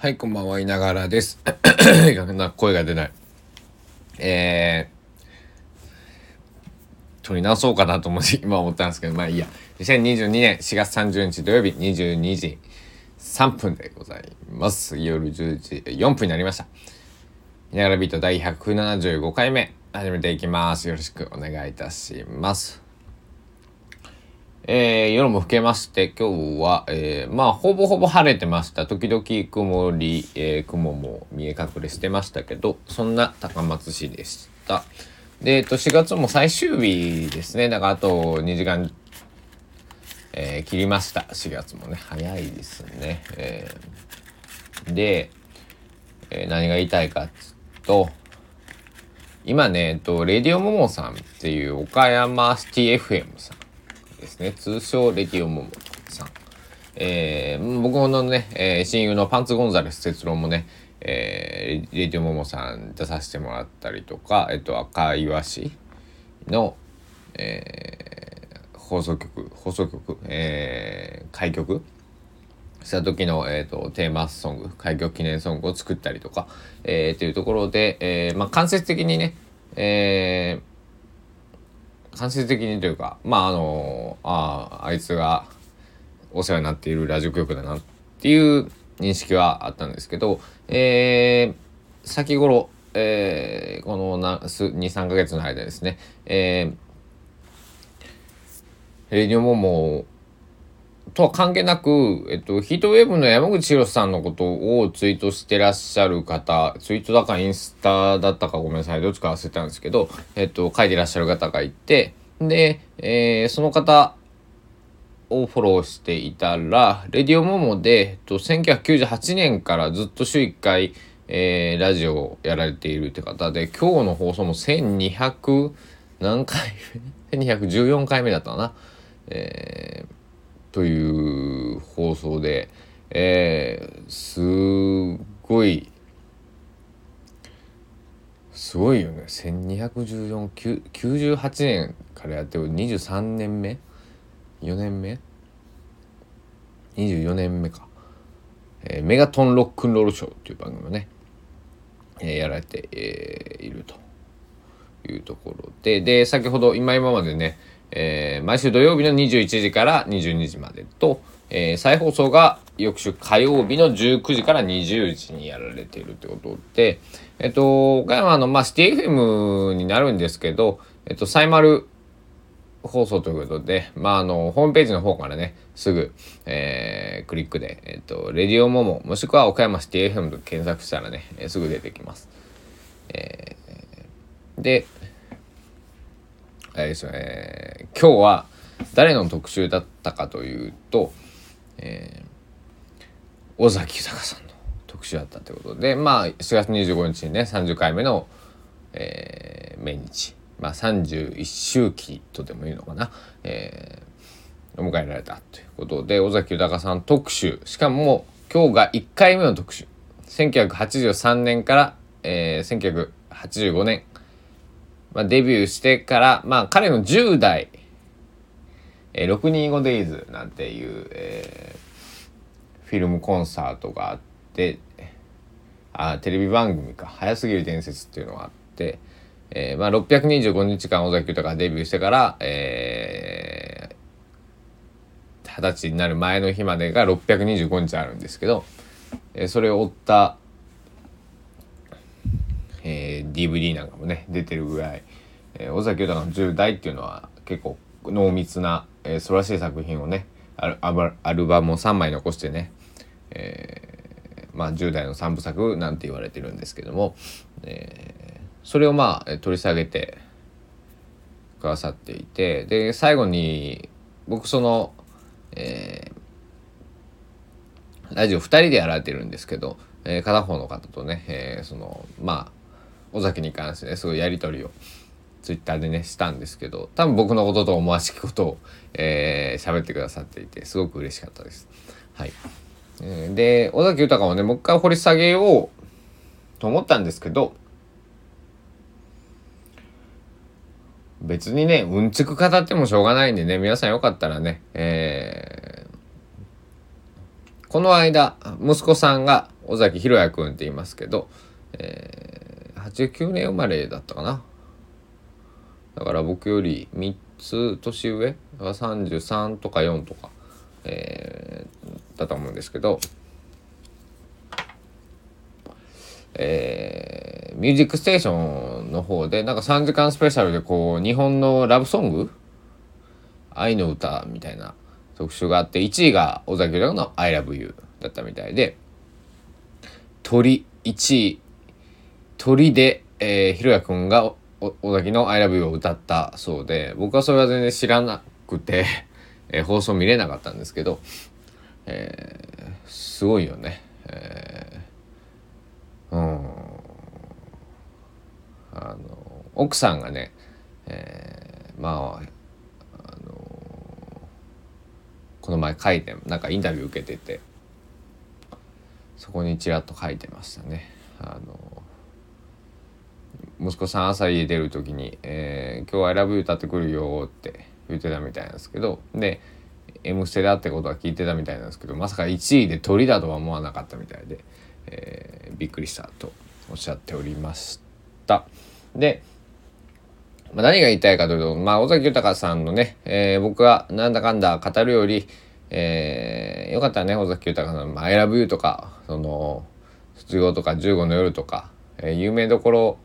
はい、こんばんは、いながらです。な声が出ない。えー、取り直そうかなと思って 今思ったんですけど、まあいいや。2022年4月30日土曜日22時3分でございます。夜10時4分になりました。いながらビート第175回目、始めていきます。よろしくお願いいたします。えー、夜も更けまして、今日は、えー、まあ、ほぼほぼ晴れてました。時々曇り、えー、雲も見え隠れしてましたけど、そんな高松市でした。で、えっと、4月も最終日ですね。だから、あと2時間、えー、切りました。4月もね、早いですね。えー、で、えー、何が言いたいかっつうと、今ね、えっと、レディオモモさんっていう岡山シティ FM さんですね。通称レディオモモさん。えー、僕のね、えー、親友のパンツゴンザレス哲郎もね、えー、レディオモモさん出させてもらったりとか、えっと、赤いわしの、えー、放送局、放送局、えー、開局？した時の、えーと、テーマソング開局記念ソングを作ったりとか、えー、というところで、えーまあ、間接的にね、えー、間接的にというかまああのあああいつがお世話になっているラジオ局だなっていう認識はあったんですけど、えー、先頃、えー、この23か月の間ですね、えー、レディオモモとは関係なく、えっと、ヒートウェーブの山口博さんのことをツイートしてらっしゃる方、ツイートだかインスタだったかごめんなさい、どっちか忘れたんですけど、えっと、書いてらっしゃる方がいて、で、えー、その方をフォローしていたら、レディオモモで、えっと、1998年からずっと週1回、えー、ラジオをやられているって方で、今日の放送も1200何回 目 ?1214 回目だったかな？えーという放送で、えー、すごいすごいよね。1214 98年からやってる。23年目？4年目？24年目か、えー、メガトンロックンロールショーっていう番組をね、えー、やられて、えー、いるというところで。で先ほど今今までねえー、毎週土曜日の21時から22時までと、えー、再放送が翌週火曜日の19時から20時にやられているということで、えっ、と、岡山の、まあ、シティ FM になるんですけど、えっ、と、サイマル放送ということで、まあ、あの、ホームページの方からね、すぐ、えー、クリックで、えっ、と、レディオモモ、もしくは岡山シティ FM と検索したらね、えすぐ出てきます。えで、えーですね、今日は誰の特集だったかというと、えー、尾崎豊さんの特集だったということでまあ4月25日にね30回目の、えー、命日、まあ、31周期とでもいいのかな、えー、お迎えられたということで尾崎豊さん特集。しかも今日が1回目の特集。1983年から、えー、1985年まあ、デビューしてから、まあ、彼の10代、えー、625 days なんていう、えー、フィルムコンサートがあって、あ、テレビ番組か、早すぎる伝説っていうのがあって、えー、まあ、625日間尾崎豊がデビューしてから、えー、20歳になる前の日までが625日あるんですけど、えー、それを追った、DVD なんかもね出てるぐらい、えー、尾崎豊の10代っていうのは結構濃密な、えー、素晴らしい作品をねアルアルバムを3枚残してね、えー、まあ10代の3部作なんて言われてるんですけども、えー、それをまあ取り下げてくださっていてで最後に僕その、えー、ラジオ2人でやられてるんですけど、えー、片方の方とね、えー、そのまあ尾崎に関してねすごいやり取りをツイッターでねしたんですけど多分僕のことと思わしきことをえー、喋ってくださっていてすごく嬉しかったです。はい、えー、で尾崎豊もねもう一回掘り下げようと思ったんですけど別にねうんちく語ってもしょうがないんでね皆さんよかったらね、えー、この間息子さんが尾崎裕也君って言いますけど、えー、89年生まれだったかな。だから僕より3つ年上？33とか4とか、えー、だと思うんですけど。えー、ミュージックステーションの方でなんか3時間スペシャルでこう日本のラブソング？愛の歌みたいな特集があって1位が尾崎豊の「ILOVEYOU」だったみたいで鳥1位鳥で、えー、ひろやくんが尾崎の「ILOVEYOU」を歌ったそうで僕はそれは全然知らなくて えー、放送見れなかったんですけど、えー、すごいよね。えー、うんあの奥さんがね、えー、まあこの前書いてなんかインタビュー受けててそこにちらっと書いてましたね。あの息子さん朝家出る時に「えー、今日は I love you 歌ってくるよ」って言ってたみたいなんですけどで「M ステ」だってことは聞いてたみたいなんですけどまさか1位で鳥だとは思わなかったみたいで、えー、びっくりしたとおっしゃっておりました。でまあ、何が言いたいかというと、まあ、尾崎豊さんのね、えー、僕がなんだかんだ語るより、えー、よかったね、尾崎豊さんの、I love you とか、その、卒業とか15の夜とか、えー、有名どころ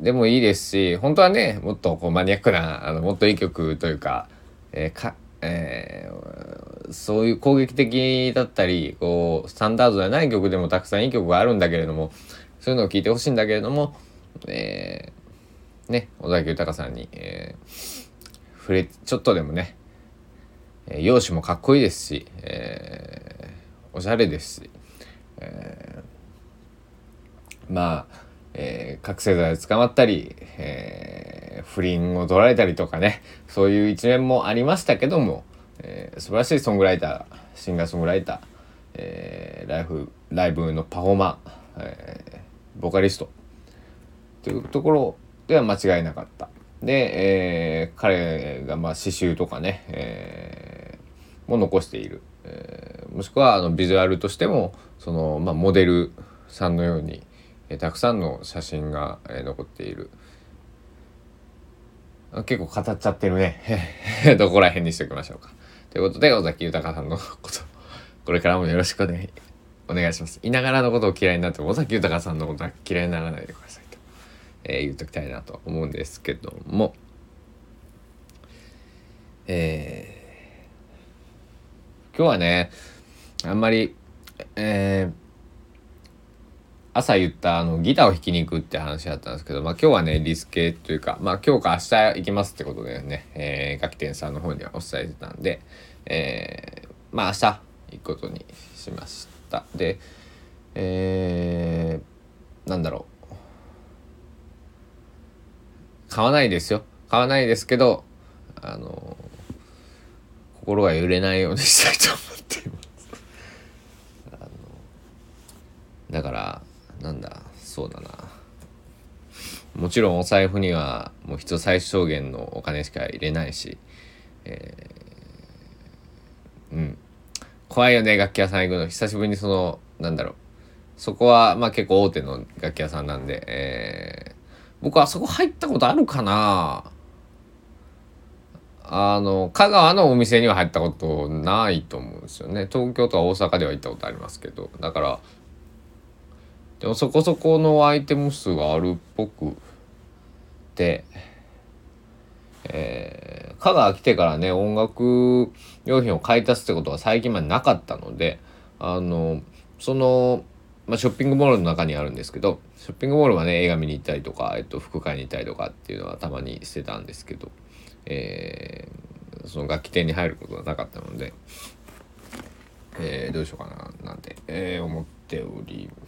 でもいいですし、本当はね、もっとこうマニアックな、あの、もっといい曲というか、えー、か、えー、そういう攻撃的だったり、こう、スタンダードじゃない曲でもたくさんいい曲があるんだけれども、そういうのを聴いてほしいんだけれども、えー、ね、尾崎豊さんに、えー、触れ、ちょっとでもね、えー、容姿もかっこいいですし、えー、おしゃれですし、えー、まあ、えー、覚醒剤で捕まったり、えー、不倫を取られたりとかね、そういう一面もありましたけども、えー、素晴らしいソングライター、シンガーソングライター、えー、ライフ、ライブのパフォーマー、えー、ボカリストというところでは間違いなかった。で、えー、彼がまあ刺繍とかね、えー、も残している、えー、もしくはあのビジュアルとしてもその、まあ、モデルさんのように、え、たくさんの写真が、え、残っている。結構語っちゃってるね。どこら辺にしておきましょうか。ということで尾崎豊さんのこと。これからもよろしくお願いお願いします。いながらのことを嫌いになっても尾崎豊さんのことは嫌いにならないでくださいえー、言っときたいなと思うんですけども、えー、今日はねあんまり、えー、朝言ったあのギターを弾きに行くって話だったんですけど、まあ、今日はねリスケというか、まあ、今日か明日行きますってことでね、えー、楽器店さんの方にはお伝えしてたんで、えー、まあ明日行くことにしました。でえー、なんだろう。買わないですよ。買わないですけどあの心が揺れないようにしたいと思っています。だからなんだそうだな。もちろんお財布にはもう必要最小限のお金しか入れないし、えー、うん。怖いよね楽器屋さん行くの。久しぶりにそのなんだろう。そこはまあ結構大手の楽器屋さんなんで、え僕あそこ入ったことあるかな。あの、香川のお店には入ったことないと思うんですよね。東京とか大阪では行ったことありますけど。だから、でもそこそこのアイテム数があるっぽくて、えー、香川来てからね、音楽用品を買い足すってことが最近までなかったので、あの、その、まあ、ショッピングモールの中にあるんですけどショッピングモールはね映画見に行ったりとか、えっと、服買いに行ったりとかっていうのはたまにしてたんですけど、えー、その楽器店に入ることがなかったので、えー、どうしようかななんて、えー、思っており、まあ、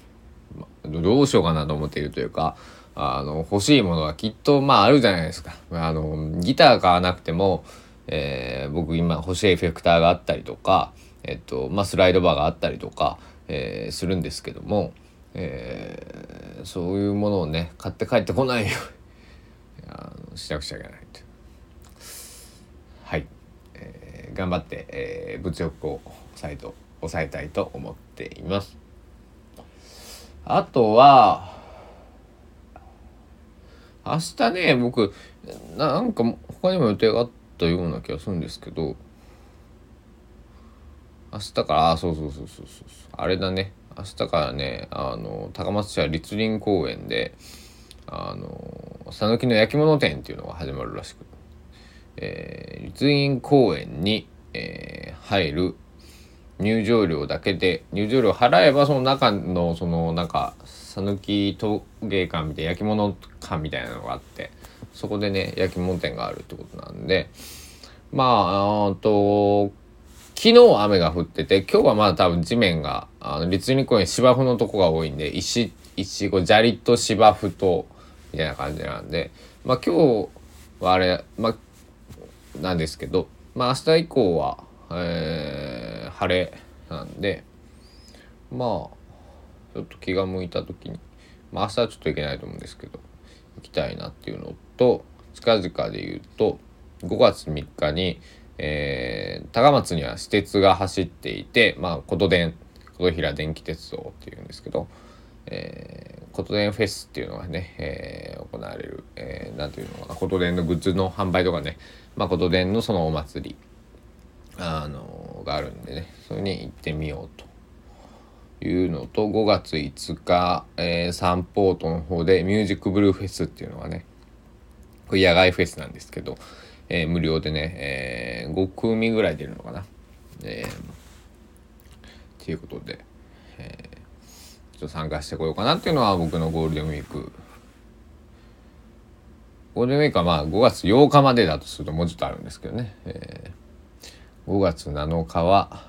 どうしようかなと思っているというかあの欲しいものはきっとまああるじゃないですか。あのギター買わなくても、えー、僕今欲しいエフェクターがあったりとか、えっとまあ、スライドバーがあったりとかえー、するんですけども、えー、そういうものをね買って帰ってこないように あのしなくちゃいけないとはい、えー、頑張って、えー、物欲を抑えと抑えたいと思っています。あとは明日ね僕なんか他にも予定があったような気がするんですけど明日からあそうそうそうそうそうあれだね。明日からねあの高松市は立林公園であの讃岐の焼き物店っていうのが始まるらしく、えー、立林公園に、えー、入る入場料だけで入場料払えばその中のそのなんか讃岐陶芸館みたいな焼き物館みたいなのがあってそこでね焼き物店があるってことなんでまああと昨日雨が降ってて今日はまだ多分地面があの立林公園芝生のとこが多いんで石石こう砂利と芝生とみたいな感じなんでまあ今日はあれまあなんですけどまあ明日以降はえー、晴れなんでまあちょっと気が向いた時にまあ明日はちょっと行けないと思うんですけど行きたいなっていうのと近々で言うと5月3日に、えー、高松には私鉄が走っていてまあ琴電琴平電気鉄道っていうんですけど、えー、琴電フェスっていうのがね、えー、行われる、えー、なんていうのかな琴電のグッズの販売とかねまあ琴電のそのお祭りあのがあるんでね。それに行ってみようというのと5月5日、えー、サンポートの方でミュージックブルーフェスっていうのがねこれ野外フェスなんですけど、えー、無料でね、えー、5組ぐらい出るのかな。えー、っていうことで、えー、ちょっと参加してこようかなっていうのは僕のゴールデンウィーク。ゴールデンウィークはまあ5月8日までだとするともうちょっとあるんですけどね、えー5月7日は、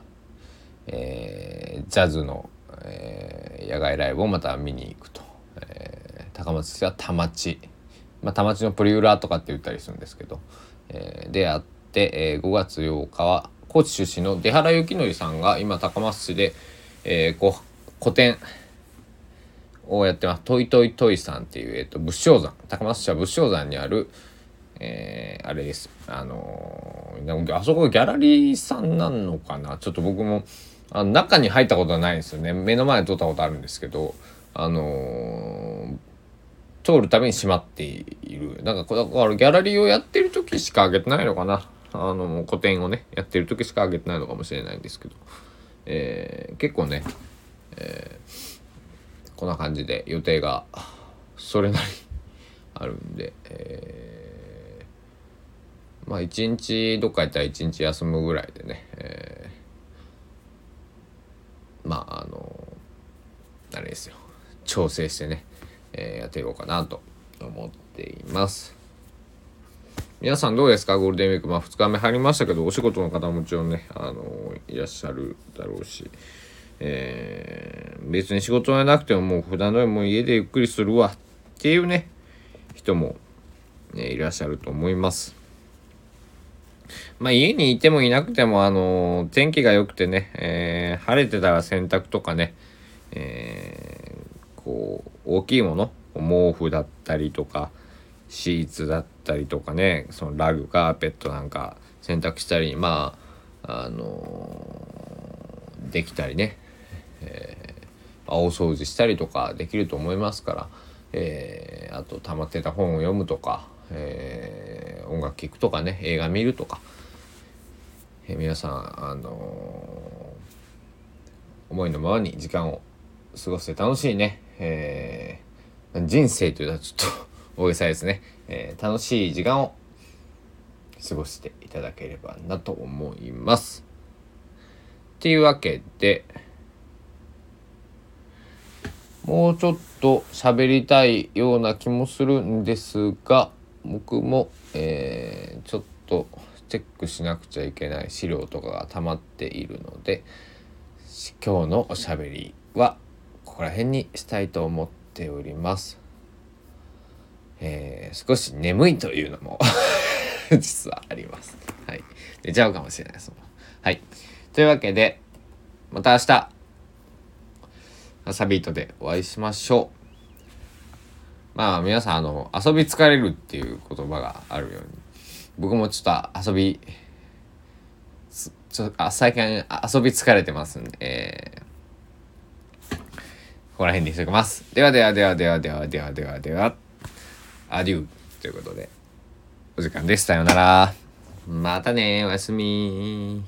えー、ジャズの、えー、野外ライブをまた見に行くと、えー、高松市は田町、まあ、田町のプリウラーとかって言ったりするんですけど、えー、であって、えー、5月8日は高知出身の出原幸則さんが今高松市で、えー、こ古典をやってます。トイトイトイさんっていう、えっ、と、仏性山。高松市は仏性山にある、えー、あれです。あのー、あそこギャラリーさんなんのかな？ちょっと僕も、あの中に入ったことはないんですよね。目の前で撮ったことあるんですけど、あのー、通るたびに閉まっている。なんか、だからギャラリーをやってる時しか上げてないのかな？あの、個展をね、やってる時しか上げてないのかもしれないんですけど、えー、結構ね、えー、こんな感じで予定がそれなりあるんで、えーまあ一日どっか行ったら一日休むぐらいでね、えー、まああのあれですよ。調整してね、えー、やっていこうかなと思っています。皆さんどうですか？ゴールデンウィーク。まあ2日目入りましたけどお仕事の方もちろんねあのいらっしゃるだろうしえー、別に仕事がなくてももう普段のようにもう家でゆっくりするわっていうね人も、ね、いらっしゃると思います。まあ家にいてもいなくても、あのー、天気が良くてね、えー、晴れてたら洗濯とかね、えー、こう、大きいもの、毛布だったりとか、シーツだったりとかね、そのラグ、カーペットなんか洗濯したり、まあ、あのー、できたりね、えー、大掃除したりとかできると思いますから、えー、あと溜まってた本を読むとか、えー、音楽聴くとかね映画見るとか、えー、皆さん、あのー、思いのままに時間を過ごして楽しいね、えー、人生というのはちょっと 大げさですね、えー、楽しい時間を過ごしていただければなと思います。っていうわけでもうちょっと喋りたいような気もするんですが僕も、えー、ちょっとチェックしなくちゃいけない資料とかが溜まっているので今日のおしゃべりはここら辺にしたいと思っております。えー、少し眠いというのも 実はあります。はい。寝ちゃうかもしれないです。はい。というわけで、また明日、朝ビートでお会いしましょう。まあ皆さんあの遊び疲れるっていう言葉があるように僕もちょっと遊びちょあ最近遊び疲れてますんで、えー、こら辺にしておきます。ではではではではではではではでは、アデューということで、お時間です。さようなら。またねおやすみ